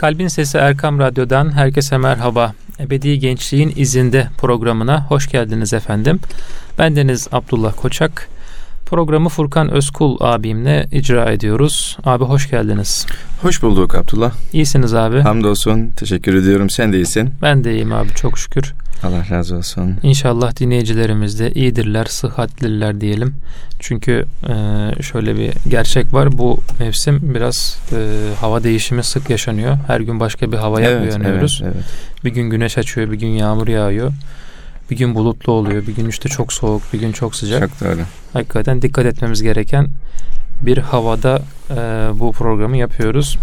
Kalbin Sesi Erkam Radyo'dan herkese merhaba. Ebedi Gençliğin izinde programına hoş geldiniz efendim. Ben Deniz Abdullah Koçak. Programı Furkan Özkul abimle icra ediyoruz. Abi hoş geldiniz. Hoş bulduk Abdullah. İyisiniz abi. Hamdolsun. Teşekkür ediyorum. Sen de iyisin. Ben de iyiyim abi çok şükür. Allah razı olsun. İnşallah dinleyicilerimiz de iyidirler, sıhhatliler diyelim. Çünkü e, şöyle bir gerçek var. Bu mevsim biraz e, hava değişimi sık yaşanıyor. Her gün başka bir havaya evet, uyanıyoruz. Evet, evet. Bir gün güneş açıyor, bir gün yağmur yağıyor. Bir gün bulutlu oluyor, bir gün işte çok soğuk, bir gün çok sıcak. Çok doğru. Hakikaten dikkat etmemiz gereken bir havada e, bu programı yapıyoruz.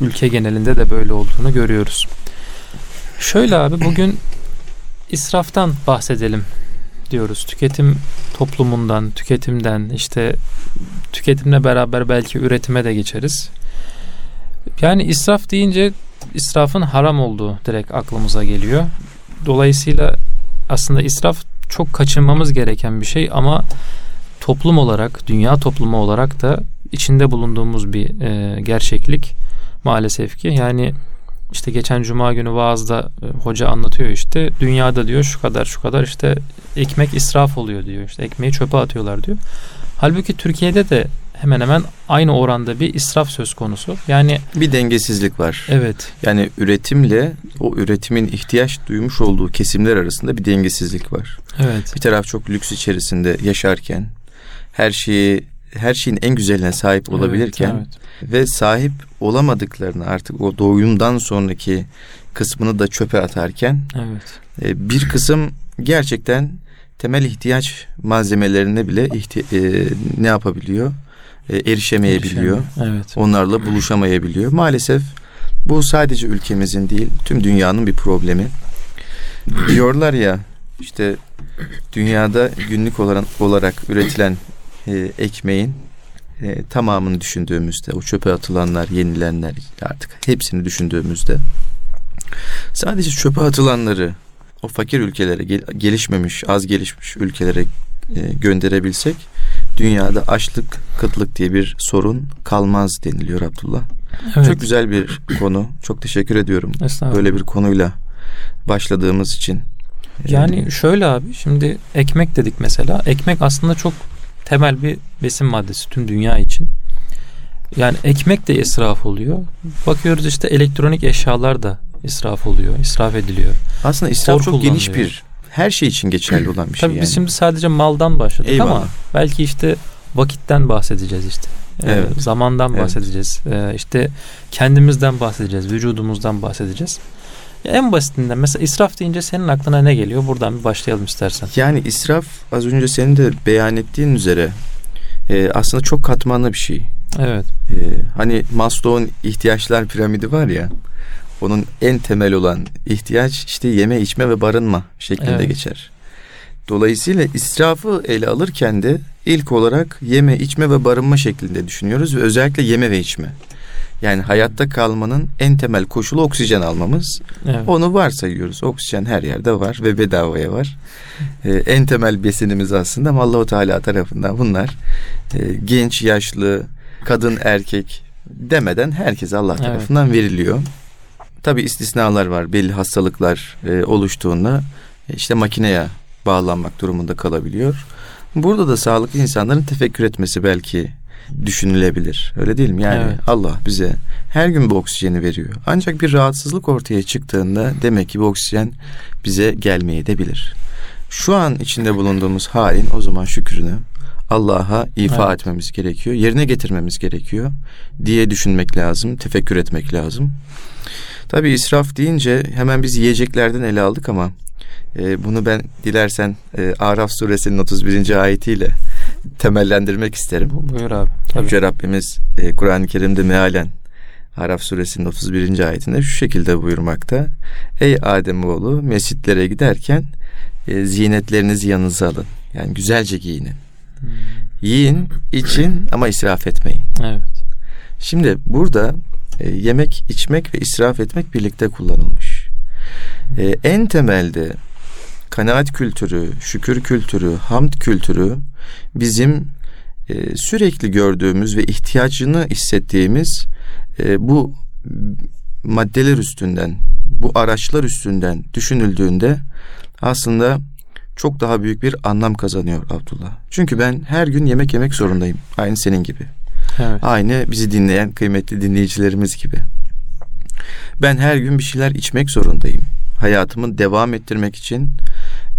Ülke genelinde de böyle olduğunu görüyoruz. Şöyle abi bugün israftan bahsedelim diyoruz. Tüketim toplumundan, tüketimden işte tüketimle beraber belki üretime de geçeriz. Yani israf deyince israfın haram olduğu direkt aklımıza geliyor. Dolayısıyla aslında israf çok kaçınmamız gereken bir şey ama toplum olarak, dünya toplumu olarak da içinde bulunduğumuz bir e, gerçeklik maalesef ki. Yani işte geçen cuma günü vaazda e, hoca anlatıyor işte dünyada diyor şu kadar şu kadar işte ekmek israf oluyor diyor. İşte ekmeği çöpe atıyorlar diyor. Halbuki Türkiye'de de hemen hemen aynı oranda bir israf söz konusu. Yani bir dengesizlik var. Evet. Yani üretimle o üretimin ihtiyaç duymuş olduğu kesimler arasında bir dengesizlik var. Evet. Bir taraf çok lüks içerisinde yaşarken her şeyi her şeyin en güzeline sahip olabilirken evet, evet. ve sahip olamadıklarını artık o doğumdan sonraki kısmını da çöpe atarken evet. E, bir kısım gerçekten temel ihtiyaç malzemelerine bile ihti- e, ne yapabiliyor? E, erişemeyebiliyor. Erişeme. Evet. Onlarla buluşamayabiliyor. Maalesef bu sadece ülkemizin değil, tüm dünyanın bir problemi. Diyorlar ya işte dünyada günlük olarak, olarak üretilen e, ekmeğin e, tamamını düşündüğümüzde, o çöpe atılanlar, yenilenler artık hepsini düşündüğümüzde sadece çöpe atılanları o fakir ülkelere, gel, gelişmemiş, az gelişmiş ülkelere e, gönderebilsek dünyada açlık, kıtlık diye bir sorun kalmaz deniliyor Abdullah. Evet. Çok güzel bir konu. Çok teşekkür ediyorum. Böyle bir konuyla başladığımız için. Yani şöyle abi şimdi ekmek dedik mesela. Ekmek aslında çok temel bir besin maddesi tüm dünya için. Yani ekmek de israf oluyor. Bakıyoruz işte elektronik eşyalar da israf oluyor, israf ediliyor. Aslında israf çok geniş bir her şey için geçerli olan bir şey. Tabii yani. biz şimdi sadece maldan başladık Eyvallah. ama belki işte vakitten bahsedeceğiz işte. Ee, evet. Ee, zamandan evet. bahsedeceğiz. Ee, işte kendimizden bahsedeceğiz, vücudumuzdan bahsedeceğiz. En basitinden mesela israf deyince senin aklına ne geliyor? Buradan bir başlayalım istersen. Yani israf az önce senin de beyan ettiğin üzere e, aslında çok katmanlı bir şey. Evet. E, hani Maslow'un ihtiyaçlar piramidi var ya. Onun en temel olan ihtiyaç işte yeme, içme ve barınma şeklinde evet. geçer. Dolayısıyla israfı ele alırken de ilk olarak yeme, içme ve barınma şeklinde düşünüyoruz ve özellikle yeme ve içme. Yani hayatta kalmanın en temel koşulu oksijen almamız. Evet. Onu varsayıyoruz. Oksijen her yerde var ve bedavaya var. Ee, en temel besinimiz aslında Allahu Teala tarafından bunlar e, genç, yaşlı, kadın, erkek demeden herkese Allah tarafından evet. veriliyor. Tabi istisnalar var. Belli hastalıklar e, oluştuğunda e, işte makineye bağlanmak durumunda kalabiliyor. Burada da sağlıklı insanların tefekkür etmesi belki düşünülebilir. Öyle değil mi? Yani evet. Allah bize her gün bu oksijeni veriyor. Ancak bir rahatsızlık ortaya çıktığında demek ki bu oksijen bize gelmeye de bilir. Şu an içinde bulunduğumuz halin o zaman şükrünü Allah'a ifa evet. etmemiz gerekiyor. Yerine getirmemiz gerekiyor diye düşünmek lazım, tefekkür etmek lazım. Tabi israf deyince hemen biz yiyeceklerden ele aldık ama e, bunu ben dilersen e, Araf suresinin 31. ayetiyle temellendirmek isterim. Buyur abi. Tabii. Yüce Rabbimiz e, Kur'an-ı Kerim'de mealen Araf suresinin 31. ayetinde şu şekilde buyurmakta. Ey Ademoğlu mescitlere giderken e, zinetlerinizi yanınıza alın. Yani güzelce giyinin. Hmm. Yiyin, için ama israf etmeyin. Evet. Şimdi burada e, yemek, içmek ve israf etmek birlikte kullanılmış. E, en temelde kanaat kültürü, şükür kültürü, hamd kültürü bizim e, sürekli gördüğümüz ve ihtiyacını hissettiğimiz e, bu maddeler üstünden, bu araçlar üstünden düşünüldüğünde aslında çok daha büyük bir anlam kazanıyor Abdullah. Çünkü ben her gün yemek yemek zorundayım. Aynı senin gibi. Evet. Aynı bizi dinleyen kıymetli dinleyicilerimiz gibi. Ben her gün bir şeyler içmek zorundayım. Hayatımı devam ettirmek için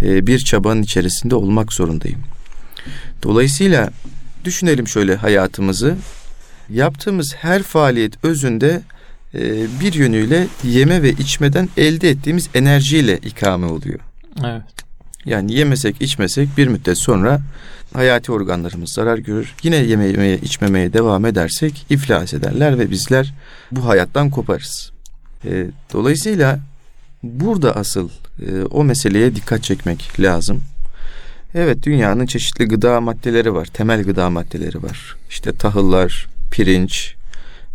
e, bir çabanın içerisinde olmak zorundayım. Dolayısıyla düşünelim şöyle hayatımızı. Yaptığımız her faaliyet özünde e, bir yönüyle yeme ve içmeden elde ettiğimiz enerjiyle ikame oluyor. Evet. Yani yemesek içmesek bir müddet sonra hayati organlarımız zarar görür. Yine yemeye içmemeye devam edersek iflas ederler ve bizler bu hayattan koparız. E, dolayısıyla burada asıl e, o meseleye dikkat çekmek lazım. Evet dünyanın çeşitli gıda maddeleri var. Temel gıda maddeleri var. İşte tahıllar, pirinç,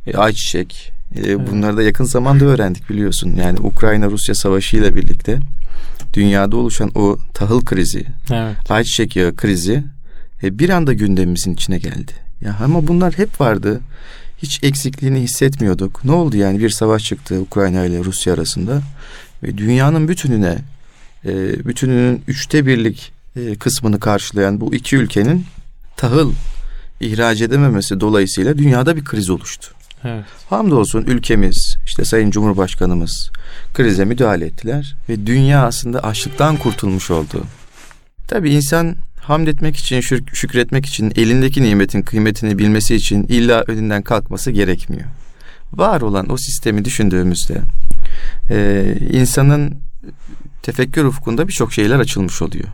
e, ayçiçek. E, evet. Bunları da yakın zamanda öğrendik biliyorsun. Yani Ukrayna-Rusya savaşı ile birlikte dünyada oluşan o tahıl krizi, evet. ayçiçek yağı krizi e, bir anda gündemimizin içine geldi. Ya ama bunlar hep vardı. Hiç eksikliğini hissetmiyorduk. Ne oldu yani bir savaş çıktı Ukrayna ile Rusya arasında ve dünyanın bütününe e, bütününün üçte birlik e, kısmını karşılayan bu iki ülkenin tahıl ihraç edememesi dolayısıyla dünyada bir kriz oluştu. Evet. Hamdolsun ülkemiz, işte Sayın Cumhurbaşkanımız krize müdahale ettiler ve dünya aslında açlıktan kurtulmuş oldu. Tabii insan hamd etmek için, şük- şükretmek için, elindeki nimetin kıymetini bilmesi için illa önünden kalkması gerekmiyor. Var olan o sistemi düşündüğümüzde e, insanın tefekkür ufkunda birçok şeyler açılmış oluyor.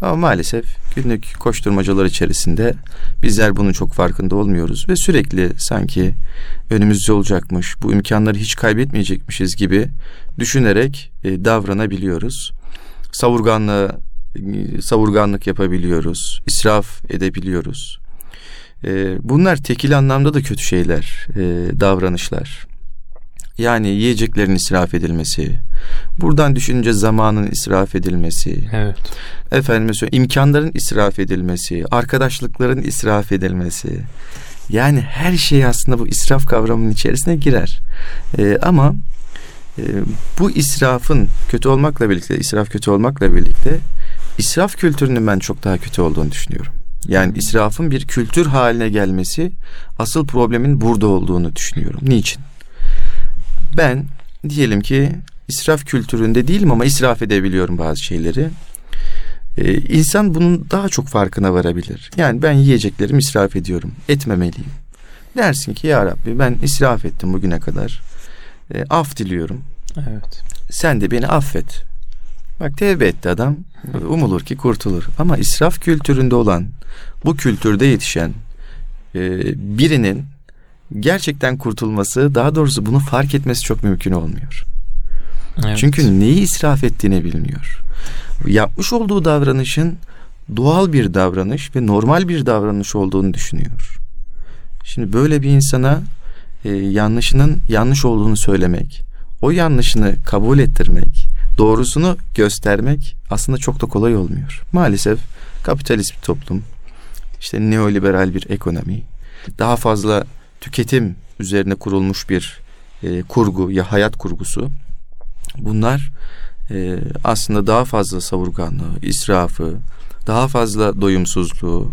Ama maalesef günlük koşturmacalar içerisinde bizler bunun çok farkında olmuyoruz ve sürekli sanki önümüzde olacakmış, bu imkanları hiç kaybetmeyecekmişiz gibi düşünerek e, davranabiliyoruz. Savurganlığı savurganlık yapabiliyoruz, israf edebiliyoruz. E, bunlar tekil anlamda da kötü şeyler, e, davranışlar. Yani yiyeceklerin israf edilmesi, buradan düşününce zamanın israf edilmesi, evet. efendim imkanların israf edilmesi, arkadaşlıkların israf edilmesi. Yani her şey aslında bu israf kavramının içerisine girer. Ee, ama e, bu israfın kötü olmakla birlikte, israf kötü olmakla birlikte israf kültürünün ben çok daha kötü olduğunu düşünüyorum. Yani israfın bir kültür haline gelmesi asıl problemin burada olduğunu düşünüyorum. Niçin? Ben diyelim ki israf kültüründe değilim ama israf edebiliyorum bazı şeyleri. Ee, insan bunun daha çok farkına varabilir. Yani ben yiyeceklerimi israf ediyorum. Etmemeliyim. Dersin ki ya Rabbi ben israf ettim bugüne kadar. E, af diliyorum. Evet. Sen de beni affet. Bak tevbe etti adam. Umulur ki kurtulur. Ama israf kültüründe olan, bu kültürde yetişen e, birinin gerçekten kurtulması, daha doğrusu bunu fark etmesi çok mümkün olmuyor. Evet. Çünkü neyi israf ettiğini bilmiyor. Yapmış olduğu davranışın doğal bir davranış ve normal bir davranış olduğunu düşünüyor. Şimdi böyle bir insana e, yanlışının yanlış olduğunu söylemek, o yanlışını kabul ettirmek, doğrusunu göstermek aslında çok da kolay olmuyor. Maalesef kapitalist bir toplum, işte neoliberal bir ekonomi, daha fazla tüketim üzerine kurulmuş bir e, kurgu ya hayat kurgusu. Bunlar e, aslında daha fazla savurganlığı, israfı, daha fazla doyumsuzluğu,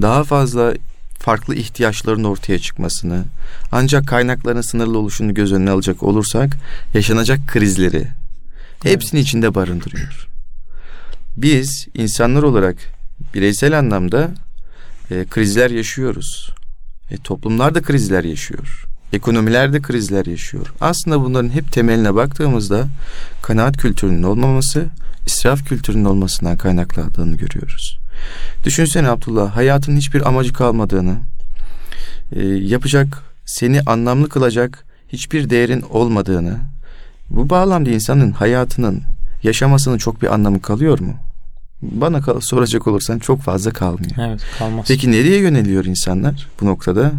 daha fazla farklı ihtiyaçların ortaya çıkmasını, ancak kaynakların sınırlı oluşunu göz önüne alacak olursak yaşanacak krizleri hepsini içinde barındırıyor. Biz insanlar olarak bireysel anlamda e, krizler yaşıyoruz. E, toplumlar da krizler yaşıyor. Ekonomiler de krizler yaşıyor. Aslında bunların hep temeline baktığımızda kanaat kültürünün olmaması, israf kültürünün olmasından kaynaklandığını görüyoruz. Düşünsene Abdullah, hayatın hiçbir amacı kalmadığını, e, yapacak, seni anlamlı kılacak hiçbir değerin olmadığını, bu bağlamda insanın hayatının, yaşamasının çok bir anlamı kalıyor mu? Bana kal- soracak olursan çok fazla kalmıyor. Evet kalmaz. Peki nereye yöneliyor insanlar bu noktada?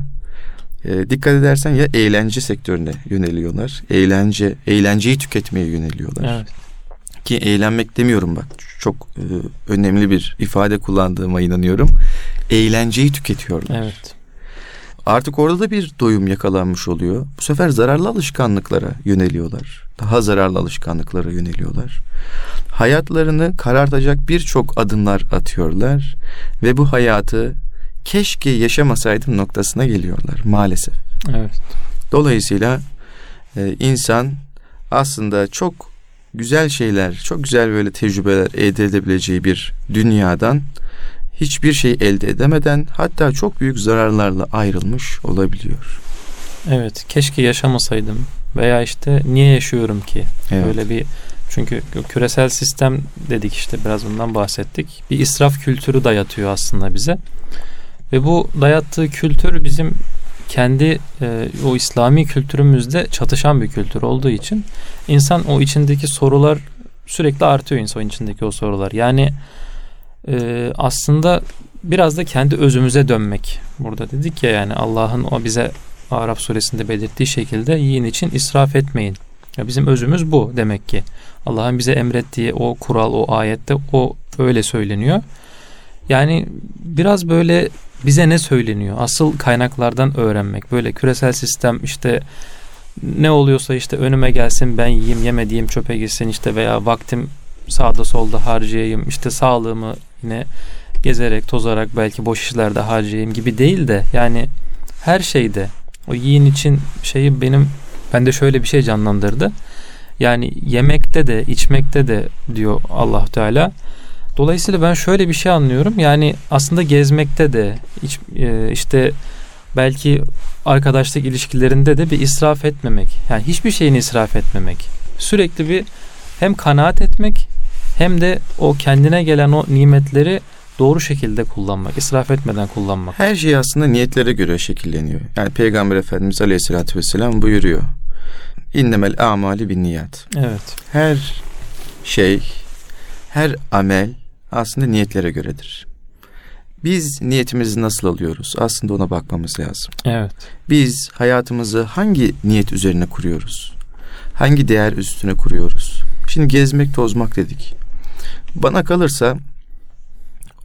E, dikkat edersen ya eğlence sektörüne yöneliyorlar. Eğlence, eğlenceyi tüketmeye yöneliyorlar. Evet. Ki eğlenmek demiyorum bak çok e, önemli bir ifade kullandığıma inanıyorum. Eğlenceyi tüketiyorlar. Evet. Artık orada da bir doyum yakalanmış oluyor. Bu sefer zararlı alışkanlıklara yöneliyorlar. Daha zararlı alışkanlıklara yöneliyorlar. Hayatlarını karartacak birçok adımlar atıyorlar ve bu hayatı keşke yaşamasaydım noktasına geliyorlar maalesef. Evet. Dolayısıyla e, insan aslında çok güzel şeyler, çok güzel böyle tecrübeler elde edebileceği bir dünyadan hiçbir şey elde edemeden hatta çok büyük zararlarla ayrılmış olabiliyor. Evet, keşke yaşamasaydım veya işte niye yaşıyorum ki? Evet. Böyle bir çünkü küresel sistem dedik işte biraz bundan bahsettik. Bir israf kültürü dayatıyor aslında bize. Ve bu dayattığı kültür bizim kendi e, o İslami kültürümüzde çatışan bir kültür olduğu için insan o içindeki sorular sürekli artıyor insan içindeki o sorular. Yani e, aslında biraz da kendi özümüze dönmek. Burada dedik ya yani Allah'ın o bize Arap suresinde belirttiği şekilde yiyin için israf etmeyin. Ya bizim özümüz bu demek ki. Allah'ın bize emrettiği o kural, o ayette o öyle söyleniyor. Yani biraz böyle bize ne söyleniyor? Asıl kaynaklardan öğrenmek. Böyle küresel sistem işte ne oluyorsa işte önüme gelsin ben yiyeyim yemediğim çöpe gitsin işte veya vaktim sağda solda harcayayım işte sağlığımı yine gezerek tozarak belki boş işlerde harcayayım gibi değil de yani her şeyde o yiyin için şeyi benim bende şöyle bir şey canlandırdı. Yani yemekte de içmekte de diyor Allah Teala. Dolayısıyla ben şöyle bir şey anlıyorum. Yani aslında gezmekte de e, işte belki arkadaşlık ilişkilerinde de bir israf etmemek. Yani hiçbir şeyini israf etmemek. Sürekli bir hem kanaat etmek hem de o kendine gelen o nimetleri doğru şekilde kullanmak, israf etmeden kullanmak. Her şey aslında niyetlere göre şekilleniyor. Yani Peygamber Efendimiz Aleyhisselatü Vesselam buyuruyor. İnnemel amali bin niyat. Evet. Her şey, her amel aslında niyetlere göredir. Biz niyetimizi nasıl alıyoruz? Aslında ona bakmamız lazım. Evet. Biz hayatımızı hangi niyet üzerine kuruyoruz? Hangi değer üstüne kuruyoruz? Şimdi gezmek, tozmak dedik. Bana kalırsa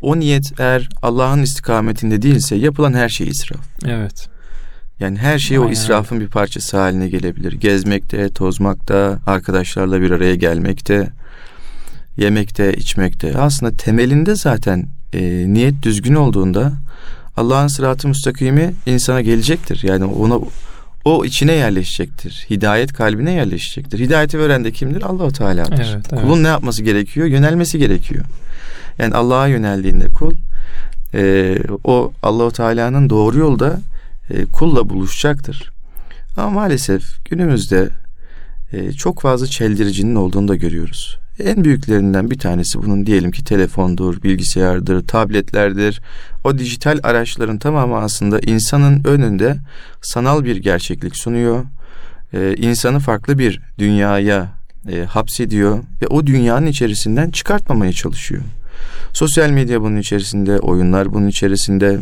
o niyet eğer Allah'ın istikametinde değilse yapılan her şey israf. Evet. Yani her şey Aynen. o israfın bir parçası haline gelebilir. Gezmekte, tozmakta, arkadaşlarla bir araya gelmekte, yemekte, içmekte. Aslında temelinde zaten e, niyet düzgün olduğunda Allah'ın sıratı müstakimi insana gelecektir. Yani ona o içine yerleşecektir. Hidayet kalbine yerleşecektir. Hidayeti veren de kimdir? Allahu Teala'dır. Evet, evet. Kulun ne yapması gerekiyor? Yönelmesi gerekiyor. Yani Allah'a yöneldiğinde kul e, o Allahu Teala'nın doğru yolda e, kulla buluşacaktır. Ama maalesef günümüzde e, çok fazla çeldiricinin olduğunu da görüyoruz. En büyüklerinden bir tanesi bunun diyelim ki telefondur, bilgisayardır, tabletlerdir. O dijital araçların tamamı aslında insanın önünde sanal bir gerçeklik sunuyor. Ee, insanı farklı bir dünyaya e, hapsediyor ve o dünyanın içerisinden çıkartmamaya çalışıyor. Sosyal medya bunun içerisinde, oyunlar bunun içerisinde,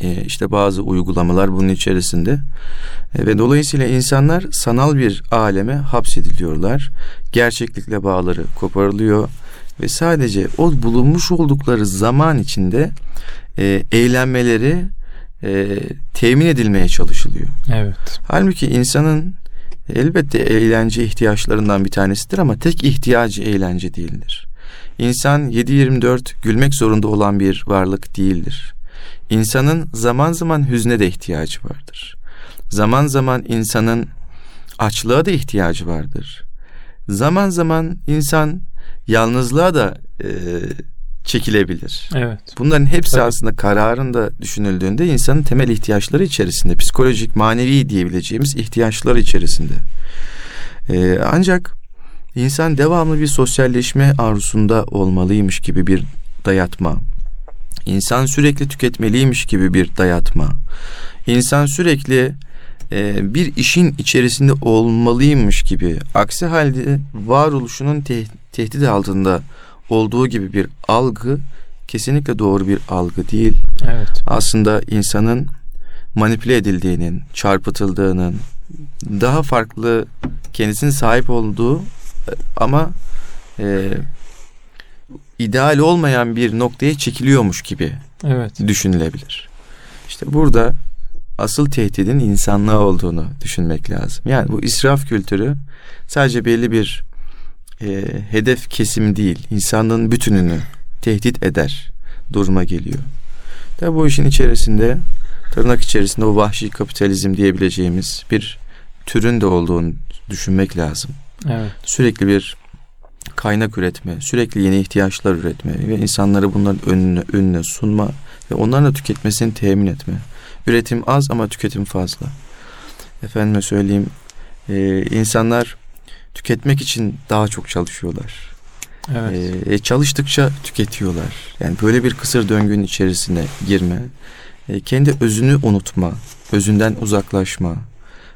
e, işte bazı uygulamalar bunun içerisinde e, ve dolayısıyla insanlar sanal bir aleme hapsediliyorlar. Gerçeklikle bağları koparılıyor ve sadece o bulunmuş oldukları zaman içinde e, eğlenmeleri e, temin edilmeye çalışılıyor. Evet. Halbuki insanın elbette eğlence ihtiyaçlarından bir tanesidir ama tek ihtiyacı eğlence değildir. İnsan 7-24 gülmek zorunda olan bir varlık değildir. İnsanın zaman zaman hüzne de ihtiyacı vardır. Zaman zaman insanın açlığa da ihtiyacı vardır. Zaman zaman insan yalnızlığa da e, çekilebilir. Evet. Bunların hepsi Tabii. aslında kararında düşünüldüğünde insanın temel ihtiyaçları içerisinde, psikolojik, manevi diyebileceğimiz ihtiyaçlar içerisinde. Ee, ancak insan devamlı bir sosyalleşme arzusunda olmalıymış gibi bir dayatma, İnsan sürekli tüketmeliymiş gibi bir dayatma. İnsan sürekli e, bir işin içerisinde olmalıymış gibi. Aksi halde varoluşunun te- tehdit altında olduğu gibi bir algı kesinlikle doğru bir algı değil. Evet. Aslında insanın manipüle edildiğinin, çarpıtıldığının, daha farklı kendisinin sahip olduğu ama e, ideal olmayan bir noktaya çekiliyormuş gibi evet. düşünülebilir. İşte burada asıl tehdidin insanlığa olduğunu düşünmek lazım. Yani bu israf kültürü sadece belli bir e, hedef kesim değil, insanlığın bütününü tehdit eder duruma geliyor. Tabi bu işin içerisinde tırnak içerisinde o vahşi kapitalizm diyebileceğimiz bir türün de olduğunu düşünmek lazım. Evet. Sürekli bir kaynak üretme, sürekli yeni ihtiyaçlar üretme ve insanları bunların önüne, önüne sunma ve onların da tüketmesini temin etme. Üretim az ama tüketim fazla. Efendime söyleyeyim, e, insanlar tüketmek için daha çok çalışıyorlar. Evet. E, çalıştıkça tüketiyorlar. Yani böyle bir kısır döngünün içerisine girme, e, kendi özünü unutma, özünden uzaklaşma,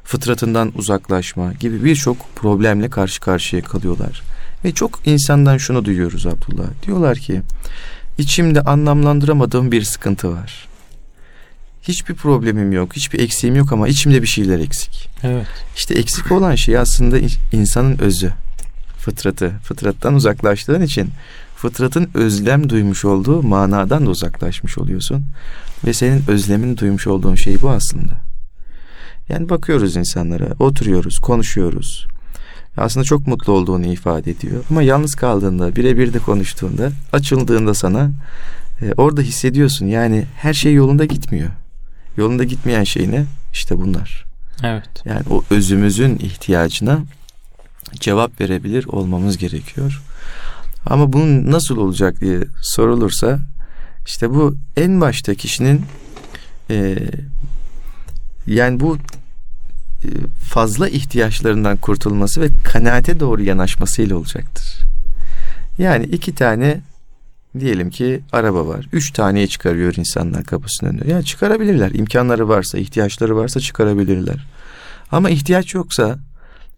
fıtratından uzaklaşma gibi birçok problemle karşı karşıya kalıyorlar. Ve çok insandan şunu duyuyoruz Abdullah. Diyorlar ki içimde anlamlandıramadığım bir sıkıntı var. Hiçbir problemim yok, hiçbir eksiğim yok ama içimde bir şeyler eksik. Evet. İşte eksik olan şey aslında insanın özü, fıtratı. Fıtrattan uzaklaştığın için fıtratın özlem duymuş olduğu manadan da uzaklaşmış oluyorsun. Ve senin özlemin duymuş olduğun şey bu aslında. Yani bakıyoruz insanlara, oturuyoruz, konuşuyoruz. Aslında çok mutlu olduğunu ifade ediyor. Ama yalnız kaldığında, birebir de konuştuğunda, açıldığında sana e, orada hissediyorsun. Yani her şey yolunda gitmiyor. Yolunda gitmeyen şey ne? İşte bunlar. Evet. Yani o özümüzün ihtiyacına cevap verebilir olmamız gerekiyor. Ama bunun nasıl olacak diye sorulursa işte bu en başta kişinin e, yani bu fazla ihtiyaçlarından kurtulması ve kanaate doğru yanaşmasıyla olacaktır. Yani iki tane diyelim ki araba var. Üç taneye çıkarıyor insanlar kapısının önüne. Yani çıkarabilirler. İmkanları varsa, ihtiyaçları varsa çıkarabilirler. Ama ihtiyaç yoksa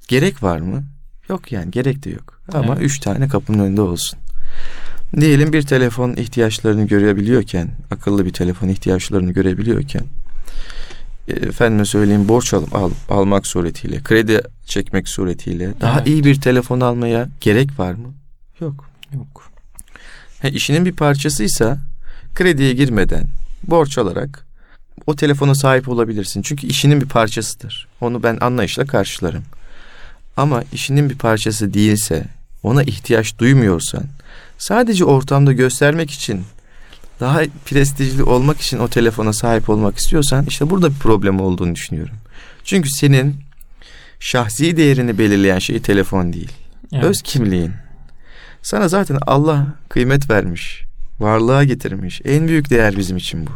gerek var mı? Yok yani gerek de yok. Ama evet. üç tane kapının önünde olsun. Diyelim bir telefon ihtiyaçlarını görebiliyorken, akıllı bir telefon ihtiyaçlarını görebiliyorken efendime söyleyeyim borç al, al, almak suretiyle, kredi çekmek suretiyle daha evet. iyi bir telefon almaya gerek var mı? Yok. Yok. He, işinin bir parçasıysa krediye girmeden borç alarak o telefona sahip olabilirsin. Çünkü işinin bir parçasıdır. Onu ben anlayışla karşılarım. Ama işinin bir parçası değilse, ona ihtiyaç duymuyorsan, sadece ortamda göstermek için, daha prestijli olmak için o telefona sahip olmak istiyorsan, işte burada bir problem olduğunu düşünüyorum. Çünkü senin şahsi değerini belirleyen şey telefon değil. Evet. Öz kimliğin. Sana zaten Allah kıymet vermiş, varlığa getirmiş. En büyük değer bizim için bu.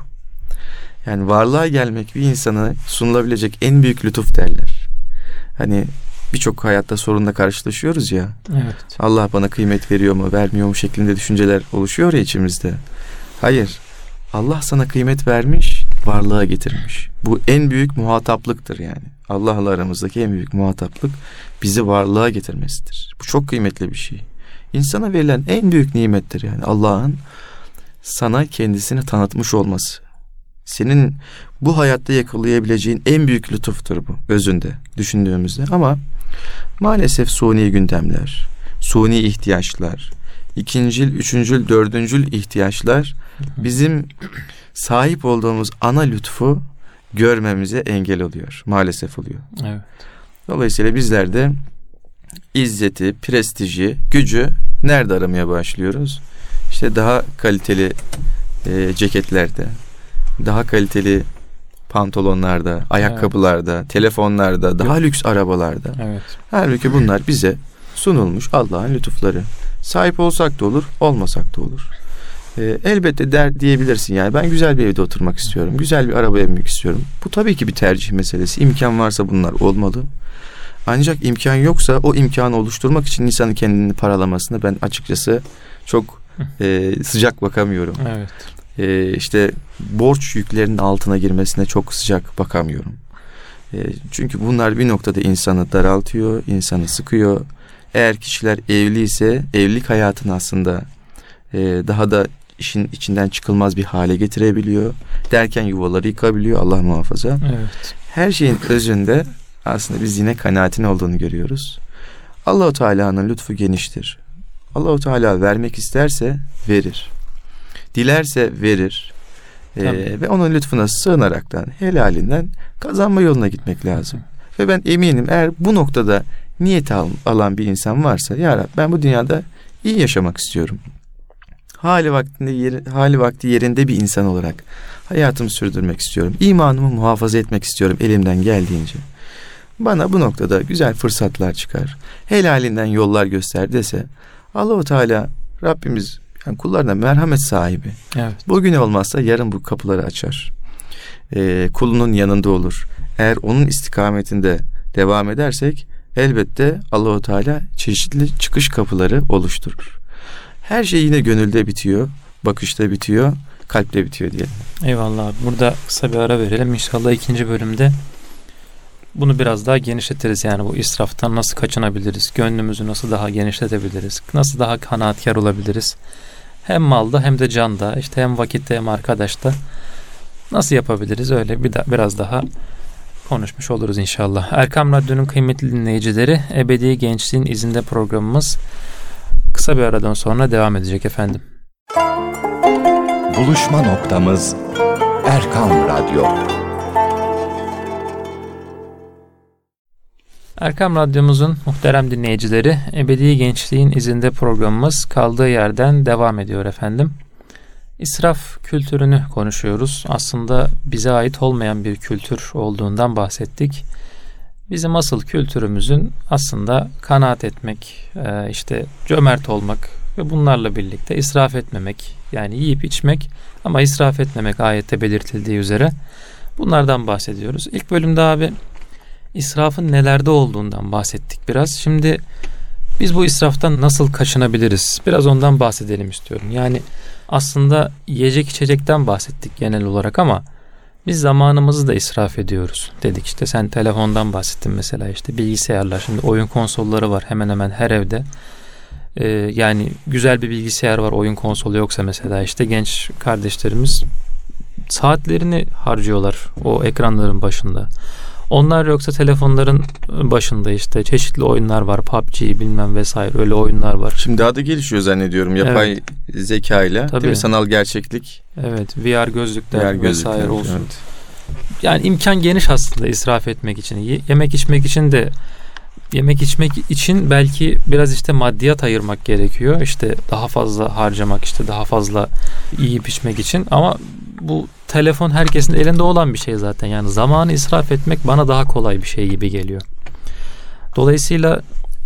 Yani varlığa gelmek bir insana sunulabilecek en büyük lütuf derler. Hani birçok hayatta sorunla karşılaşıyoruz ya. Evet. Allah bana kıymet veriyor mu, vermiyor mu şeklinde düşünceler oluşuyor ya içimizde. Hayır. Allah sana kıymet vermiş, varlığa getirmiş. Bu en büyük muhataplıktır yani. Allah'la aramızdaki en büyük muhataplık bizi varlığa getirmesidir. Bu çok kıymetli bir şey. İnsana verilen en büyük nimettir yani Allah'ın sana kendisini tanıtmış olması. Senin bu hayatta yakalayabileceğin en büyük lütuftur bu özünde düşündüğümüzde ama maalesef suni gündemler, suni ihtiyaçlar, ikincil, üçüncül, dördüncül ihtiyaçlar bizim sahip olduğumuz ana lütfu görmemize engel oluyor. Maalesef oluyor. Evet. Dolayısıyla bizler de izzeti, prestiji, gücü nerede aramaya başlıyoruz? İşte daha kaliteli e, ceketlerde, daha kaliteli pantolonlarda, ayakkabılarda, evet. telefonlarda, daha lüks arabalarda. Evet. Halbuki bunlar bize sunulmuş Allah'ın lütufları. Sahip olsak da olur, olmasak da olur. Ee, elbette der diyebilirsin yani ben güzel bir evde oturmak istiyorum. Güzel bir arabaya binmek istiyorum. Bu tabii ki bir tercih meselesi. İmkan varsa bunlar olmalı. Ancak imkan yoksa o imkanı oluşturmak için insanın kendini paralamasını ben açıkçası çok e, sıcak bakamıyorum. Evet. E, işte borç yüklerinin altına girmesine çok sıcak bakamıyorum. E, çünkü bunlar bir noktada insanı daraltıyor, insanı sıkıyor. Eğer kişiler evli ise evlilik hayatını aslında e, daha da işin içinden çıkılmaz bir hale getirebiliyor. Derken yuvaları yıkabiliyor Allah muhafaza. Evet. Her şeyin özünde aslında biz yine kanaatin olduğunu görüyoruz. Allahu Teala'nın lütfu geniştir. Allahu Teala vermek isterse verir. Dilerse verir. Ee, ve onun lütfuna sığınaraktan helalinden kazanma yoluna gitmek lazım. Ve ben eminim eğer bu noktada niyet al, alan bir insan varsa ya Rab, ben bu dünyada iyi yaşamak istiyorum. Hali vaktinde yeri, hali vakti yerinde bir insan olarak hayatımı sürdürmek istiyorum. İmanımı muhafaza etmek istiyorum elimden geldiğince. Bana bu noktada güzel fırsatlar çıkar. Helalinden yollar göster dese Allahu Teala Rabbimiz yani kullarına merhamet sahibi. Evet. Bugün olmazsa yarın bu kapıları açar. Ee, kulunun yanında olur. Eğer onun istikametinde devam edersek elbette Allahu Teala çeşitli çıkış kapıları oluşturur. Her şey yine gönülde bitiyor, bakışta bitiyor, kalpte bitiyor diyelim. Eyvallah. Burada kısa bir ara verelim. İnşallah ikinci bölümde bunu biraz daha genişletiriz. Yani bu israftan nasıl kaçınabiliriz? Gönlümüzü nasıl daha genişletebiliriz? Nasıl daha kanaatkar olabiliriz? Hem malda hem de canda, işte hem vakitte hem arkadaşta nasıl yapabiliriz? Öyle bir da, biraz daha konuşmuş oluruz inşallah. Erkam Radyo'nun kıymetli dinleyicileri, Ebedi Gençliğin izinde programımız kısa bir aradan sonra devam edecek efendim. Buluşma noktamız Erkam Radyo. Erkam Radyomuzun muhterem dinleyicileri, Ebedi Gençliğin izinde programımız kaldığı yerden devam ediyor efendim. İsraf kültürünü konuşuyoruz. Aslında bize ait olmayan bir kültür olduğundan bahsettik. Bizim asıl kültürümüzün aslında kanaat etmek, e, işte cömert olmak ve bunlarla birlikte israf etmemek, yani yiyip içmek ama israf etmemek ayette belirtildiği üzere bunlardan bahsediyoruz. İlk bölümde abi israfın nelerde olduğundan bahsettik biraz. Şimdi biz bu israftan nasıl kaçınabiliriz? Biraz ondan bahsedelim istiyorum. Yani aslında yiyecek içecekten bahsettik genel olarak ama biz zamanımızı da israf ediyoruz dedik. İşte sen telefondan bahsettin mesela işte bilgisayarlar. Şimdi oyun konsolları var hemen hemen her evde. Ee, yani güzel bir bilgisayar var oyun konsolu yoksa mesela işte genç kardeşlerimiz saatlerini harcıyorlar o ekranların başında. Onlar yoksa telefonların başında işte çeşitli oyunlar var. PUBG bilmem vesaire öyle oyunlar var. Şimdi daha da gelişiyor zannediyorum yapay evet. zeka ile. Tabii. Sanal gerçeklik. Evet VR gözlükler VR vesaire olsun. Evet. Yani imkan geniş aslında israf etmek için. Yemek içmek için de yemek içmek için belki biraz işte maddiyat ayırmak gerekiyor. İşte daha fazla harcamak işte daha fazla yiyip içmek için ama bu telefon herkesin elinde olan bir şey zaten. Yani zamanı israf etmek bana daha kolay bir şey gibi geliyor. Dolayısıyla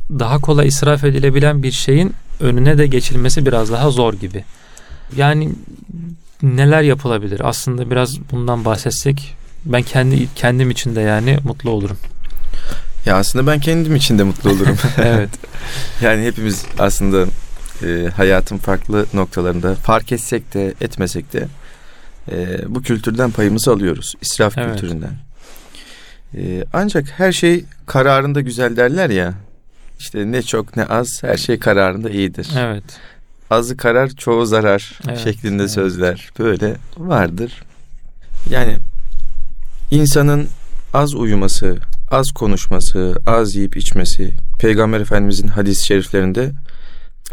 daha kolay israf edilebilen bir şeyin önüne de geçilmesi biraz daha zor gibi. Yani neler yapılabilir? Aslında biraz bundan bahsetsek ben kendi kendim için de yani mutlu olurum. Ya aslında ben kendim için de mutlu olurum. evet. yani hepimiz aslında e, hayatın farklı noktalarında fark etsek de etmesek de e, bu kültürden payımızı alıyoruz. İsraf evet. kültüründen. E, ancak her şey kararında güzel derler ya. İşte ne çok ne az her şey kararında iyidir. Evet. Azı karar çoğu zarar evet, şeklinde evet. sözler böyle vardır. Yani insanın az uyuması, az konuşması, az yiyip içmesi Peygamber Efendimizin hadis-i şeriflerinde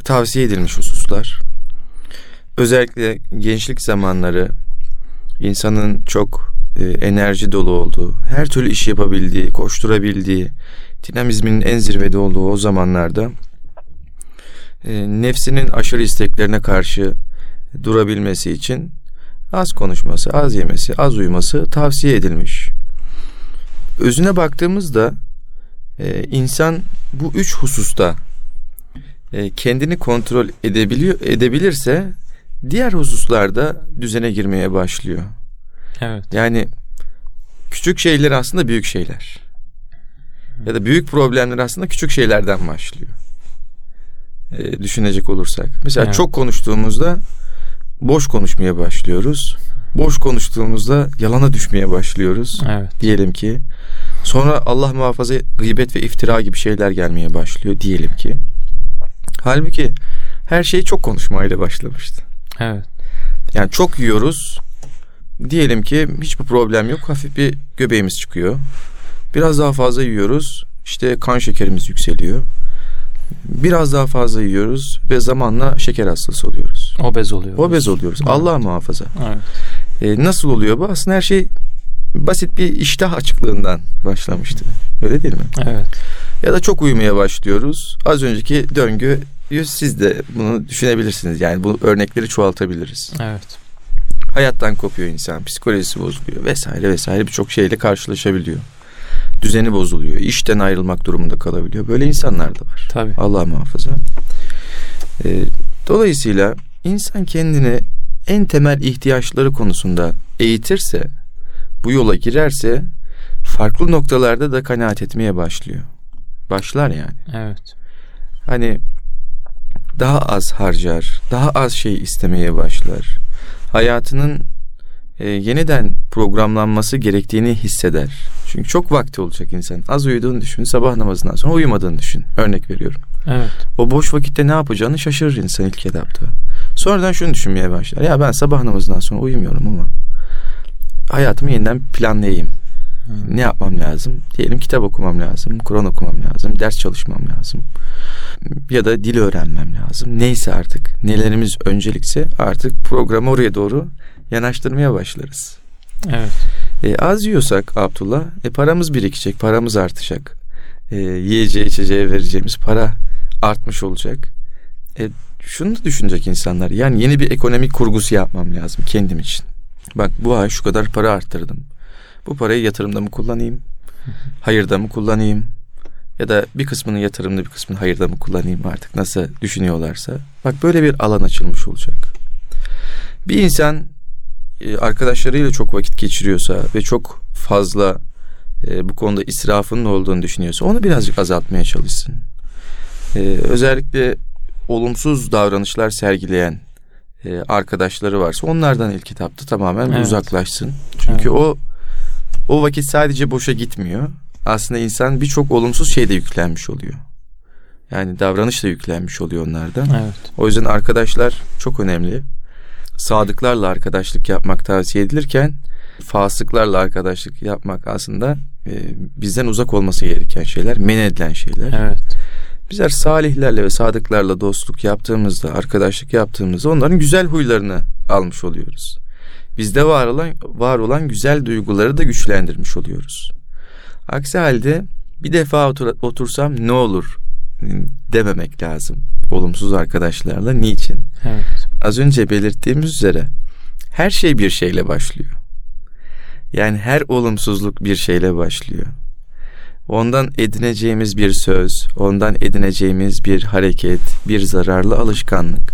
tavsiye edilmiş hususlar. Özellikle gençlik zamanları insanın çok e, enerji dolu olduğu, her türlü iş yapabildiği, koşturabildiği, dinamizminin en zirvede olduğu o zamanlarda e, nefsinin aşırı isteklerine karşı durabilmesi için az konuşması, az yemesi, az uyuması tavsiye edilmiş. Özüne baktığımızda e, insan bu üç hususta e, kendini kontrol edebiliyor edebilirse diğer hususlarda düzene girmeye başlıyor. Evet. Yani küçük şeyler aslında büyük şeyler. Ya da büyük problemler aslında küçük şeylerden başlıyor. E, düşünecek olursak. Mesela evet. çok konuştuğumuzda boş konuşmaya başlıyoruz. Boş konuştuğumuzda yalana düşmeye başlıyoruz. Evet. Diyelim ki. Sonra Allah muhafaza gıybet ve iftira gibi şeyler gelmeye başlıyor diyelim ki. Halbuki her şey çok konuşmayla başlamıştı. Evet. Yani çok yiyoruz. Diyelim ki hiçbir problem yok. Hafif bir göbeğimiz çıkıyor. Biraz daha fazla yiyoruz. İşte kan şekerimiz yükseliyor. Biraz daha fazla yiyoruz ve zamanla şeker hastası oluyoruz. Obez oluyoruz. Obez oluyoruz. Evet. Allah muhafaza. Evet. E, nasıl oluyor bu? Aslında her şey basit bir iştah açıklığından başlamıştı. Öyle değil mi? Evet. Ya da çok uyumaya başlıyoruz. Az önceki döngü siz de bunu düşünebilirsiniz. Yani bu örnekleri çoğaltabiliriz. Evet. Hayattan kopuyor insan, psikolojisi bozuluyor vesaire vesaire birçok şeyle karşılaşabiliyor. Düzeni bozuluyor, işten ayrılmak durumunda kalabiliyor. Böyle insanlar da var. Tabii. Allah muhafaza. Ee, dolayısıyla insan kendini en temel ihtiyaçları konusunda eğitirse, bu yola girerse farklı noktalarda da kanaat etmeye başlıyor. Başlar yani. Evet. Hani daha az harcar, daha az şey istemeye başlar. Hayatının e, yeniden programlanması gerektiğini hisseder. Çünkü çok vakti olacak insan. Az uyuduğunu düşün, sabah namazından sonra uyumadığını düşün. Örnek veriyorum. Evet. O boş vakitte ne yapacağını şaşırır insan ilk etapta. Sonradan şunu düşünmeye başlar. Ya ben sabah namazından sonra uyumuyorum ama hayatımı yeniden planlayayım. Ne yapmam lazım? Diyelim kitap okumam lazım, Kur'an okumam lazım, ders çalışmam lazım. Ya da dil öğrenmem lazım. Neyse artık nelerimiz öncelikse artık programı oraya doğru yanaştırmaya başlarız. Evet. E, az yiyorsak Abdullah, e, paramız birikecek, paramız artacak. E, yiyeceğe içeceğe vereceğimiz para artmış olacak. E, şunu da düşünecek insanlar. Yani yeni bir ekonomik kurgusu yapmam lazım kendim için. Bak bu ay şu kadar para arttırdım. Bu parayı yatırımda mı kullanayım? Hayırda mı kullanayım? Ya da bir kısmını yatırımda bir kısmını hayırda mı kullanayım artık nasıl düşünüyorlarsa. Bak böyle bir alan açılmış olacak. Bir insan e, arkadaşlarıyla çok vakit geçiriyorsa ve çok fazla e, bu konuda israfının olduğunu düşünüyorsa onu birazcık azaltmaya çalışsın. E, özellikle olumsuz davranışlar sergileyen arkadaşları varsa onlardan ilk kitapta tamamen evet. uzaklaşsın. Çünkü evet. o o vakit sadece boşa gitmiyor. Aslında insan birçok olumsuz şeyde yüklenmiş oluyor. Yani davranış da yüklenmiş oluyor onlardan. Evet. O yüzden arkadaşlar çok önemli. Sadıklarla arkadaşlık yapmak tavsiye edilirken fasıklarla arkadaşlık yapmak aslında e, bizden uzak olması gereken şeyler, men edilen şeyler. Evet. Bizler salihlerle ve sadıklarla dostluk yaptığımızda, arkadaşlık yaptığımızda onların güzel huylarını almış oluyoruz bizde var olan var olan güzel duyguları da güçlendirmiş oluyoruz. Aksi halde bir defa otur, otursam ne olur dememek lazım olumsuz arkadaşlarla. Niçin? Evet. Az önce belirttiğimiz üzere her şey bir şeyle başlıyor. Yani her olumsuzluk bir şeyle başlıyor. Ondan edineceğimiz bir söz, ondan edineceğimiz bir hareket, bir zararlı alışkanlık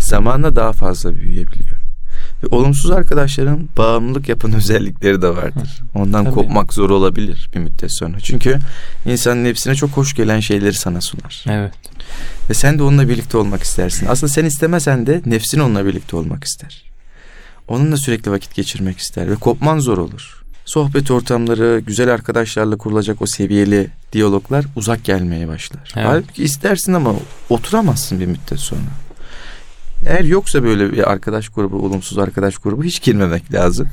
zamanla daha fazla büyüyebiliyor. Ve olumsuz arkadaşların bağımlılık yapan özellikleri de vardır. Ondan Tabii. kopmak zor olabilir bir müddet sonra. Çünkü insanın hepsine çok hoş gelen şeyleri sana sunar. Evet. Ve sen de onunla birlikte olmak istersin. Aslında sen istemesen de nefsin onunla birlikte olmak ister. Onunla sürekli vakit geçirmek ister ve kopman zor olur. Sohbet ortamları, güzel arkadaşlarla kurulacak o seviyeli diyaloglar uzak gelmeye başlar. Evet. Halbuki istersin ama oturamazsın bir müddet sonra. Eğer yoksa böyle bir arkadaş grubu, olumsuz arkadaş grubu hiç girmemek lazım.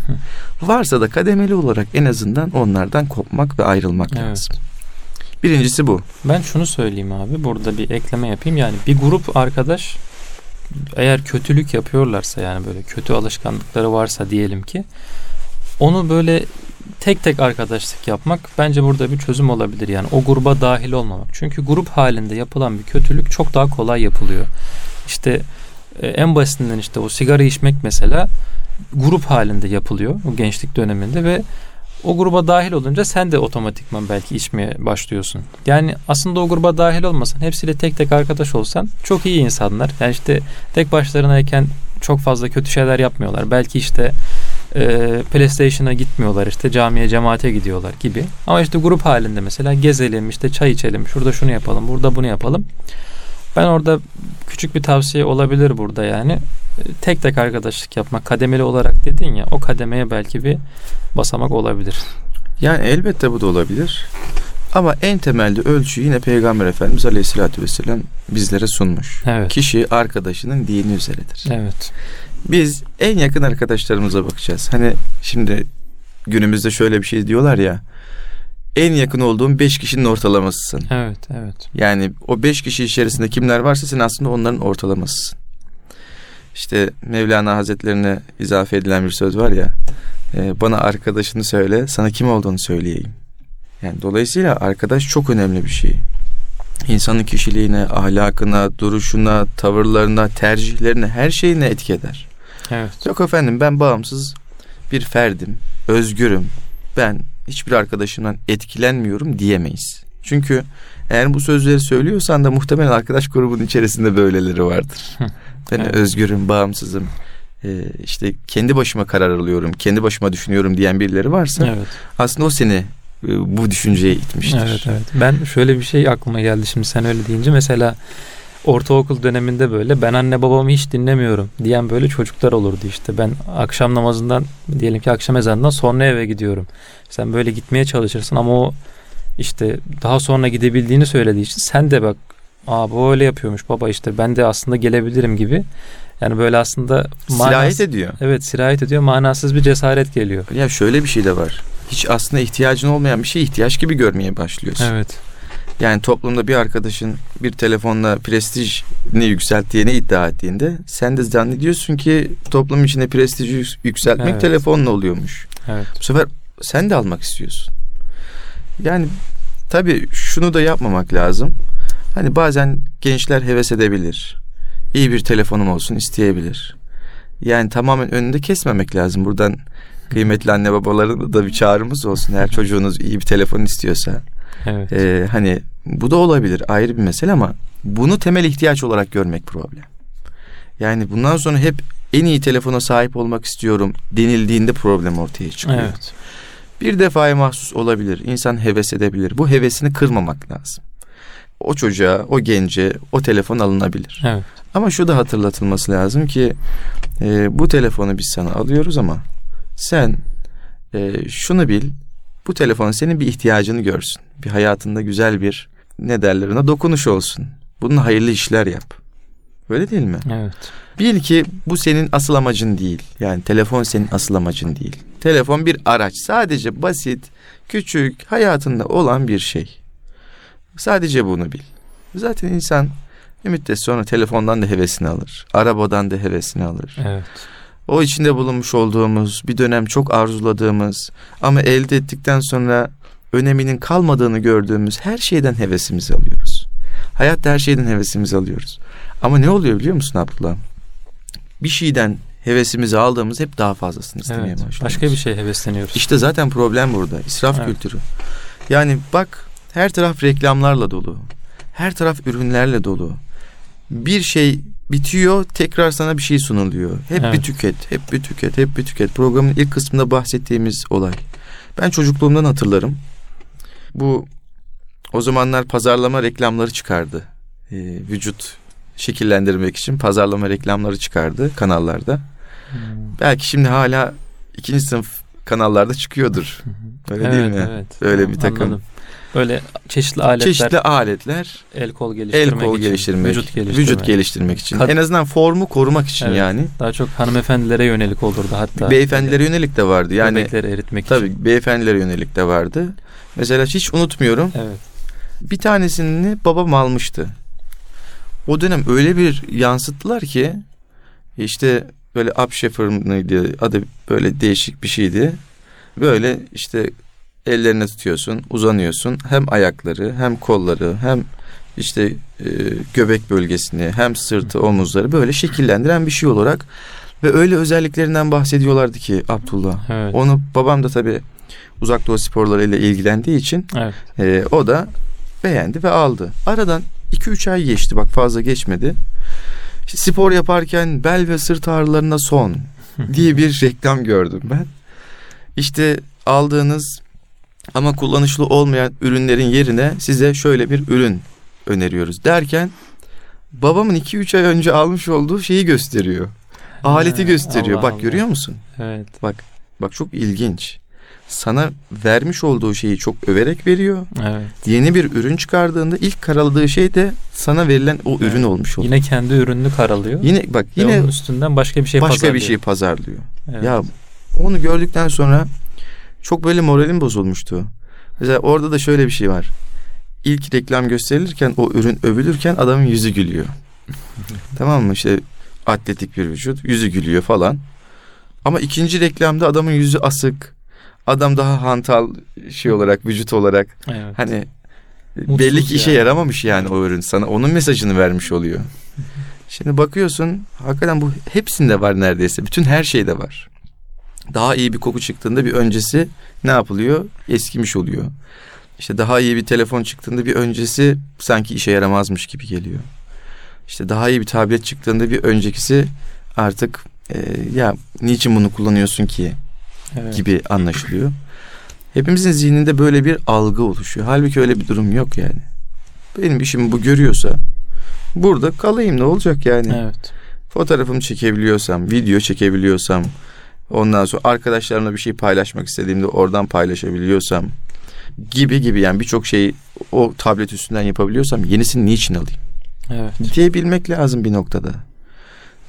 Varsa da kademeli olarak en azından onlardan kopmak ve ayrılmak evet. lazım. Birincisi bu. Ben şunu söyleyeyim abi. Burada bir ekleme yapayım. Yani bir grup arkadaş eğer kötülük yapıyorlarsa yani böyle kötü alışkanlıkları varsa diyelim ki onu böyle tek tek arkadaşlık yapmak bence burada bir çözüm olabilir. Yani o gruba dahil olmamak. Çünkü grup halinde yapılan bir kötülük çok daha kolay yapılıyor. İşte e, en basitinden işte o sigara içmek mesela grup halinde yapılıyor o gençlik döneminde ve o gruba dahil olunca sen de otomatikman belki içmeye başlıyorsun. Yani aslında o gruba dahil olmasan hepsiyle tek tek arkadaş olsan çok iyi insanlar. Yani işte tek başlarınayken çok fazla kötü şeyler yapmıyorlar. Belki işte e, PlayStation'a gitmiyorlar işte camiye cemaate gidiyorlar gibi. Ama işte grup halinde mesela gezelim işte çay içelim şurada şunu yapalım burada bunu yapalım. Ben orada küçük bir tavsiye olabilir burada yani. Tek tek arkadaşlık yapmak kademeli olarak dedin ya o kademeye belki bir basamak olabilir. Yani elbette bu da olabilir. Ama en temelde ölçü yine Peygamber Efendimiz Aleyhisselatü Vesselam bizlere sunmuş. Evet. Kişi arkadaşının dini üzeredir. Evet. Biz en yakın arkadaşlarımıza bakacağız. Hani şimdi günümüzde şöyle bir şey diyorlar ya en yakın olduğun beş kişinin ortalamasısın. Evet, evet. Yani o beş kişi içerisinde kimler varsa sen aslında onların ortalamasısın. işte Mevlana Hazretlerine izafe edilen bir söz var ya. e, bana arkadaşını söyle, sana kim olduğunu söyleyeyim. Yani dolayısıyla arkadaş çok önemli bir şey. İnsanın kişiliğine, ahlakına, duruşuna, tavırlarına, tercihlerine, her şeyine etki eder. Evet. Yok efendim ben bağımsız bir ferdim, özgürüm. Ben hiçbir arkadaşımdan etkilenmiyorum diyemeyiz. Çünkü eğer bu sözleri söylüyorsan da muhtemelen arkadaş grubunun içerisinde böyleleri vardır. Ben Evet. özgürüm, bağımsızım. Ee, işte kendi başıma karar alıyorum, kendi başıma düşünüyorum diyen birileri varsa Evet. aslında o seni e, bu düşünceye itmiştir. Evet evet. Ben şöyle bir şey aklıma geldi şimdi sen öyle deyince mesela ortaokul döneminde böyle ben anne babamı hiç dinlemiyorum diyen böyle çocuklar olurdu işte. Ben akşam namazından diyelim ki akşam ezanından sonra eve gidiyorum. Sen böyle gitmeye çalışırsın ama o işte daha sonra gidebildiğini söylediği için sen de bak Aa bu öyle yapıyormuş baba işte ben de aslında gelebilirim gibi. Yani böyle aslında Sirayet ediyor. Evet sirayet ediyor manasız bir cesaret geliyor. Ya şöyle bir şey de var. Hiç aslında ihtiyacın olmayan bir şey ihtiyaç gibi görmeye başlıyorsun. Evet. Yani toplumda bir arkadaşın bir telefonla prestijini yükselttiğini iddia ettiğinde sen de zannediyorsun ki toplum içinde prestiji yük- yükseltmek Evet. telefonla oluyormuş. Evet. Bu sefer sen de almak istiyorsun. Yani tabii şunu da yapmamak lazım. Hani bazen gençler heves edebilir. İyi bir telefonum olsun isteyebilir. Yani tamamen önünde kesmemek lazım. Buradan kıymetli anne babalara da bir çağrımız olsun. Eğer çocuğunuz iyi bir telefon istiyorsa. Evet. Ee, hani bu da olabilir ayrı bir mesele ama bunu temel ihtiyaç olarak görmek problem. Yani bundan sonra hep en iyi telefona sahip olmak istiyorum denildiğinde problem ortaya çıkıyor. Evet. Bir defaya mahsus olabilir. İnsan heves edebilir. Bu hevesini kırmamak lazım. O çocuğa, o gence o telefon alınabilir. Evet. Ama şu da hatırlatılması lazım ki e, bu telefonu biz sana alıyoruz ama sen e, şunu bil bu telefon senin bir ihtiyacını görsün. Bir hayatında güzel bir ne derler ona dokunuş olsun. Bununla hayırlı işler yap. Öyle değil mi? Evet. Bil ki bu senin asıl amacın değil. Yani telefon senin asıl amacın değil. Telefon bir araç. Sadece basit, küçük, hayatında olan bir şey. Sadece bunu bil. Zaten insan bir müddet sonra telefondan da hevesini alır. Arabadan da hevesini alır. Evet. O içinde bulunmuş olduğumuz, bir dönem çok arzuladığımız ama elde ettikten sonra öneminin kalmadığını gördüğümüz her şeyden hevesimizi alıyoruz. Hayatta her şeyden hevesimizi alıyoruz. Ama ne oluyor biliyor musun Abdullah? Bir şeyden hevesimizi aldığımız hep daha fazlasını istemeye Evet. başlıyoruz. Başka bir şey hevesleniyoruz. İşte zaten problem burada. İsraf Evet. kültürü. Yani bak her taraf reklamlarla dolu. Her taraf ürünlerle dolu. Bir şey bitiyor tekrar sana bir şey sunuluyor. Hep Evet. bir tüket, hep bir tüket, hep bir tüket. Programın ilk kısmında bahsettiğimiz olay. Ben çocukluğumdan hatırlarım. Bu o zamanlar pazarlama reklamları çıkardı. Ee, vücut şekillendirmek için pazarlama reklamları çıkardı kanallarda. Hmm. Belki şimdi hala ikinci sınıf kanallarda çıkıyordur. Öyle değil mi? Evet. Öyle bir takım. Anladım. Böyle çeşitli aletler, Çeşitli aletler, el kol el geliştirmek kol için, geliştirmek, vücut geliştirmek. vücut geliştirmek için. Kad- en azından formu korumak için Evet. yani. Daha çok hanımefendilere yönelik olurdu hatta. Beyefendilere yönelik de vardı. Yani Bebekleri eritmek için. tabii beyefendilere yönelik de vardı. Mesela hiç unutmuyorum. Evet. Bir tanesini babam almıştı. O dönem öyle bir yansıttılar ki işte böyle Upshafer mıydı adı böyle değişik bir şeydi. Böyle işte ellerine tutuyorsun, uzanıyorsun. Hem ayakları, hem kolları, hem işte e, göbek bölgesini, hem sırtı, omuzları böyle şekillendiren bir şey olarak ve öyle özelliklerinden bahsediyorlardı ki Abdullah. Evet. Onu babam da tabii uzak doğu sporlarıyla ilgilendiği için Evet. ee, o da beğendi ve aldı. Aradan 2-3 ay geçti bak fazla geçmedi. İşte spor yaparken bel ve sırt ağrılarına son diye bir reklam gördüm ben. İşte aldığınız ama kullanışlı olmayan ürünlerin yerine size şöyle bir ürün öneriyoruz derken babamın 2-3 ay önce almış olduğu şeyi gösteriyor. Aleti Ha, gösteriyor. Allah bak Allah. görüyor musun? Evet. Bak çok ilginç. Sana vermiş olduğu şeyi çok överek veriyor. Evet. Yeni bir ürün çıkardığında ilk karaladığı şey de sana verilen o ürün Evet. olmuş oluyor. Yine kendi ürününü karalıyor. Yine bak Ve yine onun üstünden başka bir şey başka pazarlıyor. bir şey pazarlıyor. Evet. Ya onu gördükten sonra çok böyle moralim bozulmuştu. Mesela orada da şöyle bir şey var. İlk reklam gösterilirken o ürün övülürken adamın yüzü gülüyor. tamam mı işte atletik bir vücut. Yüzü gülüyor falan. Ama ikinci reklamda adamın yüzü asık. Adam daha hantal şey olarak, vücut olarak. Evet. Hani Mutsuz belli ki işe yani. yaramamış yani o ürün sana. Onun mesajını vermiş oluyor. Şimdi bakıyorsun hakikaten bu hepsinde var neredeyse. Bütün her şeyde var. Daha iyi bir koku çıktığında bir öncesi ne yapılıyor? Eskimiş oluyor. İşte daha iyi bir telefon çıktığında bir öncesi sanki işe yaramazmış gibi geliyor. İşte daha iyi bir tablet çıktığında bir öncekisi artık e, ya niçin bunu kullanıyorsun ki Evet. gibi anlaşılıyor. Hepimizin zihninde böyle bir algı oluşuyor. Halbuki öyle bir durum yok yani. Benim işim bu görüyorsa burada kalayım ne olacak yani. Evet. Fotoğrafımı çekebiliyorsam, video çekebiliyorsam, ondan sonra arkadaşlarımla bir şey paylaşmak istediğimde oradan paylaşabiliyorsam gibi gibi yani birçok şeyi o tablet üstünden yapabiliyorsam yenisini niçin alayım Evet. diyebilmek lazım bir noktada.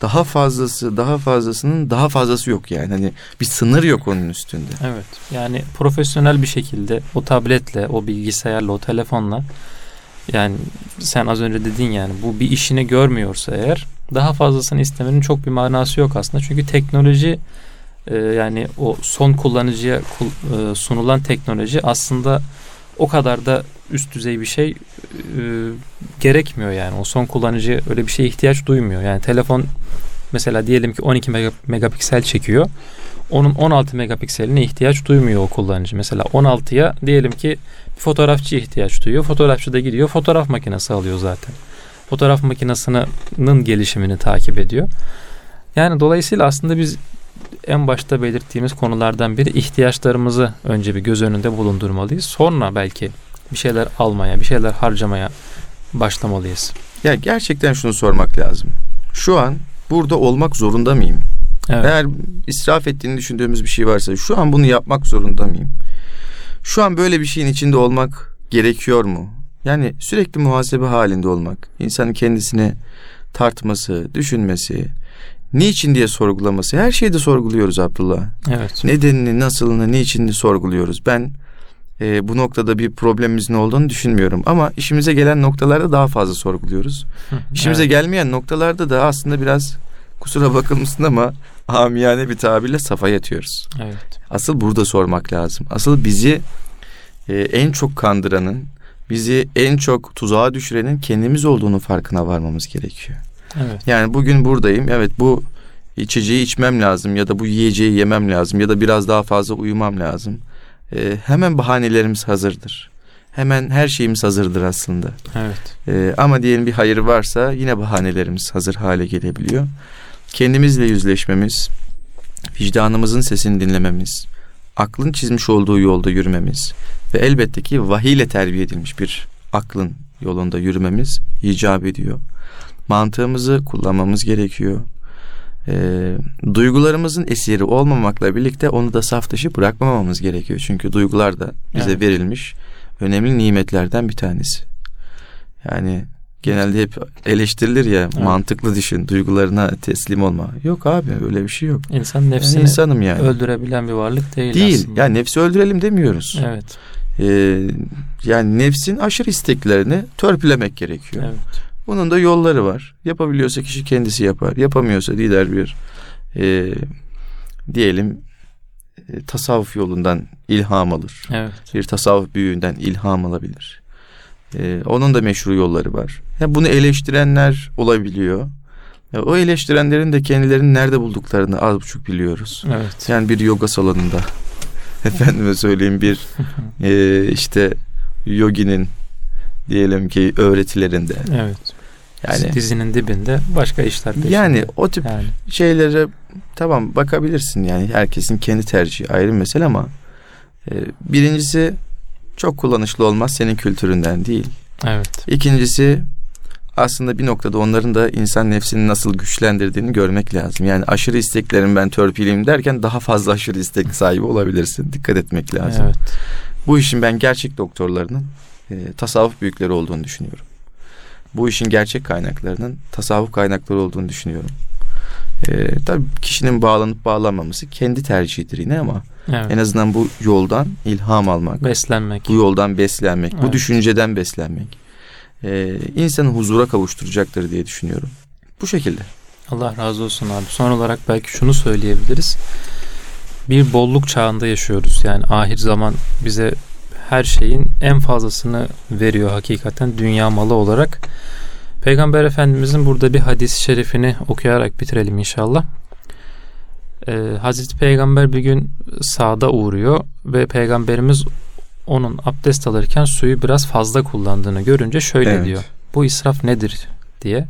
Daha fazlası, daha fazlasının daha fazlası yok yani. Hani bir sınır yok onun üstünde. Evet. Yani profesyonel bir şekilde o tabletle, o bilgisayarla, o telefonla yani sen az önce dedin yani bu bir işini görmüyorsa eğer daha fazlasını istemenin çok bir manası yok aslında. Çünkü teknoloji e, yani o son kullanıcıya kul- e, sunulan teknoloji aslında o kadar da üst düzey bir şey e, gerekmiyor yani. O son kullanıcı öyle bir şeye ihtiyaç duymuyor. Yani telefon mesela diyelim ki 12 mega- megapiksel çekiyor. Onun 16 megapikseline ihtiyaç duymuyor o kullanıcı. Mesela 16'ya diyelim ki bir fotoğrafçı ihtiyaç duyuyor. Fotoğrafçı da gidiyor fotoğraf makinesi alıyor zaten. Fotoğraf makinesinin gelişimini takip ediyor. Yani dolayısıyla aslında biz en başta belirttiğimiz konulardan biri ihtiyaçlarımızı önce bir göz önünde bulundurmalıyız. Sonra belki bir şeyler almaya, bir şeyler harcamaya başlamalıyız. Ya gerçekten şunu sormak lazım. Şu an burada olmak zorunda mıyım? Evet. Eğer israf ettiğini düşündüğümüz bir şey varsa şu an bunu yapmak zorunda mıyım? Şu an böyle bir şeyin içinde olmak gerekiyor mu? Yani sürekli muhasebe halinde olmak, insanın kendisini tartması, düşünmesi, niçin diye sorgulaması. Her şeyde sorguluyoruz Abdullah. Evet. Nedenini, nasılını, niçinini sorguluyoruz. Ben e, bu noktada bir problemimizin olduğunu düşünmüyorum. Ama işimize gelen noktalarda daha fazla sorguluyoruz. İşimize Evet. gelmeyen noktalarda da aslında biraz kusura bakılmasın ama amiyane bir tabirle safa yatıyoruz. Evet. Asıl burada sormak lazım. Asıl bizi e, en çok kandıranın, bizi en çok tuzağa düşürenin kendimiz olduğunu farkına varmamız gerekiyor. Evet. Yani bugün buradayım. Evet bu içeceği içmem lazım ya da bu yiyeceği yemem lazım ya da biraz daha fazla uyumam lazım. E, hemen bahanelerimiz hazırdır. Hemen her şeyimiz hazırdır aslında. Evet. Ee, ama diyelim bir hayır varsa yine bahanelerimiz hazır hale gelebiliyor. Kendimizle yüzleşmemiz, vicdanımızın sesini dinlememiz, aklın çizmiş olduğu yolda yürümemiz ve elbette ki vahiy ile terbiye edilmiş bir aklın yolunda yürümemiz icap ediyor. Mantığımızı kullanmamız gerekiyor. Ee, duygularımızın esiri olmamakla birlikte onu da saf dışı bırakmamamız gerekiyor. Çünkü duygular da bize Evet. verilmiş önemli nimetlerden bir tanesi. Yani genelde hep eleştirilir ya Evet. mantıklı düşün, duygularına teslim olma. Yok abi öyle bir şey yok. İnsan nefsini insanım yani. öldürebilen bir varlık değil, Değil. aslında. Yani nefsi öldürelim demiyoruz. Evet. Ee, yani nefsin aşırı isteklerini törpülemek gerekiyor. Evet. Bunun da yolları var. Yapabiliyorsa kişi kendisi yapar. Yapamıyorsa lider bir e, diyelim e, tasavvuf yolundan ilham alır. Evet. Bir tasavvuf büyüğünden ilham alabilir. E, onun da meşru yolları var. Ya bunu eleştirenler olabiliyor. Ya o eleştirenlerin de kendilerini nerede bulduklarını az buçuk biliyoruz. Evet. Yani bir yoga salonunda efendime söyleyeyim bir e, işte yoginin diyelim ki öğretilerinde Evet. Yani dizinin dibinde başka işler peşinde. yani o tip yani şeylere tamam bakabilirsin yani herkesin kendi tercihi ayrı mesele ama e, birincisi çok kullanışlı olmaz senin kültüründen değil. evet. İkincisi aslında bir noktada onların da insan nefsini nasıl güçlendirdiğini görmek lazım. Yani aşırı isteklerim ben törpüleyim derken daha fazla aşırı istek sahibi olabilirsin. Dikkat etmek lazım. Evet. Bu işin ben gerçek doktorlarının e, tasavvuf büyükleri olduğunu düşünüyorum. Bu işin gerçek kaynaklarının tasavvuf kaynakları olduğunu düşünüyorum. E, tabii kişinin bağlanıp bağlanmaması kendi tercihidir yine ama Evet. en azından bu yoldan ilham almak, Beslenmek. bu yoldan beslenmek, bu Evet. düşünceden beslenmek e, insanı huzura kavuşturacaktır diye düşünüyorum. Bu şekilde. Allah razı olsun abi. Son olarak belki şunu söyleyebiliriz. Bir bolluk çağında yaşıyoruz. Yani ahir zaman bize her şeyin en fazlasını veriyor hakikaten dünya malı olarak. Peygamber Efendimizin burada bir hadis-i şerifini okuyarak bitirelim inşallah. Ee, Hazreti Peygamber bir gün sağda uğruyor ve Peygamberimiz onun abdest alırken suyu biraz fazla kullandığını görünce şöyle Evet. diyor. Bu israf nedir diye.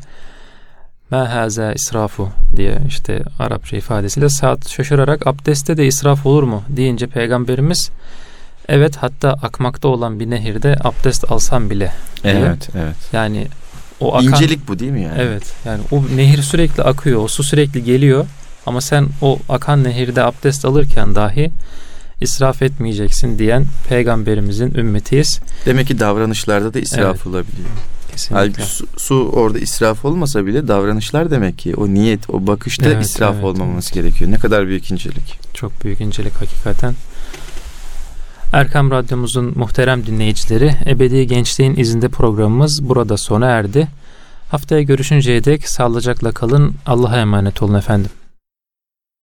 Ma haza israfu diye işte Arapça ifadesiyle saat şaşırarak abdestte de israf olur mu deyince peygamberimiz evet hatta akmakta olan bir nehirde abdest alsam bile diyor. Evet, evet. Yani o akan İncelik bu değil mi yani? Evet yani o nehir sürekli akıyor, o su sürekli geliyor ama sen o akan nehirde abdest alırken dahi israf etmeyeceksin diyen peygamberimizin ümmetiyiz. Demek ki davranışlarda da israf Evet. olabiliyor. Kesinlikle. Halbuki su, su orada israf olmasa bile davranışlar demek ki o niyet, o bakışta Evet, israf evet, olmaması gerekiyor. Ne kadar büyük incelik. Çok büyük incelik hakikaten. Erkam Radyomuzun muhterem dinleyicileri, Ebedi Gençliğin izinde programımız burada sona erdi. Haftaya görüşünceye dek sağlıcakla kalın. Allah'a emanet olun efendim.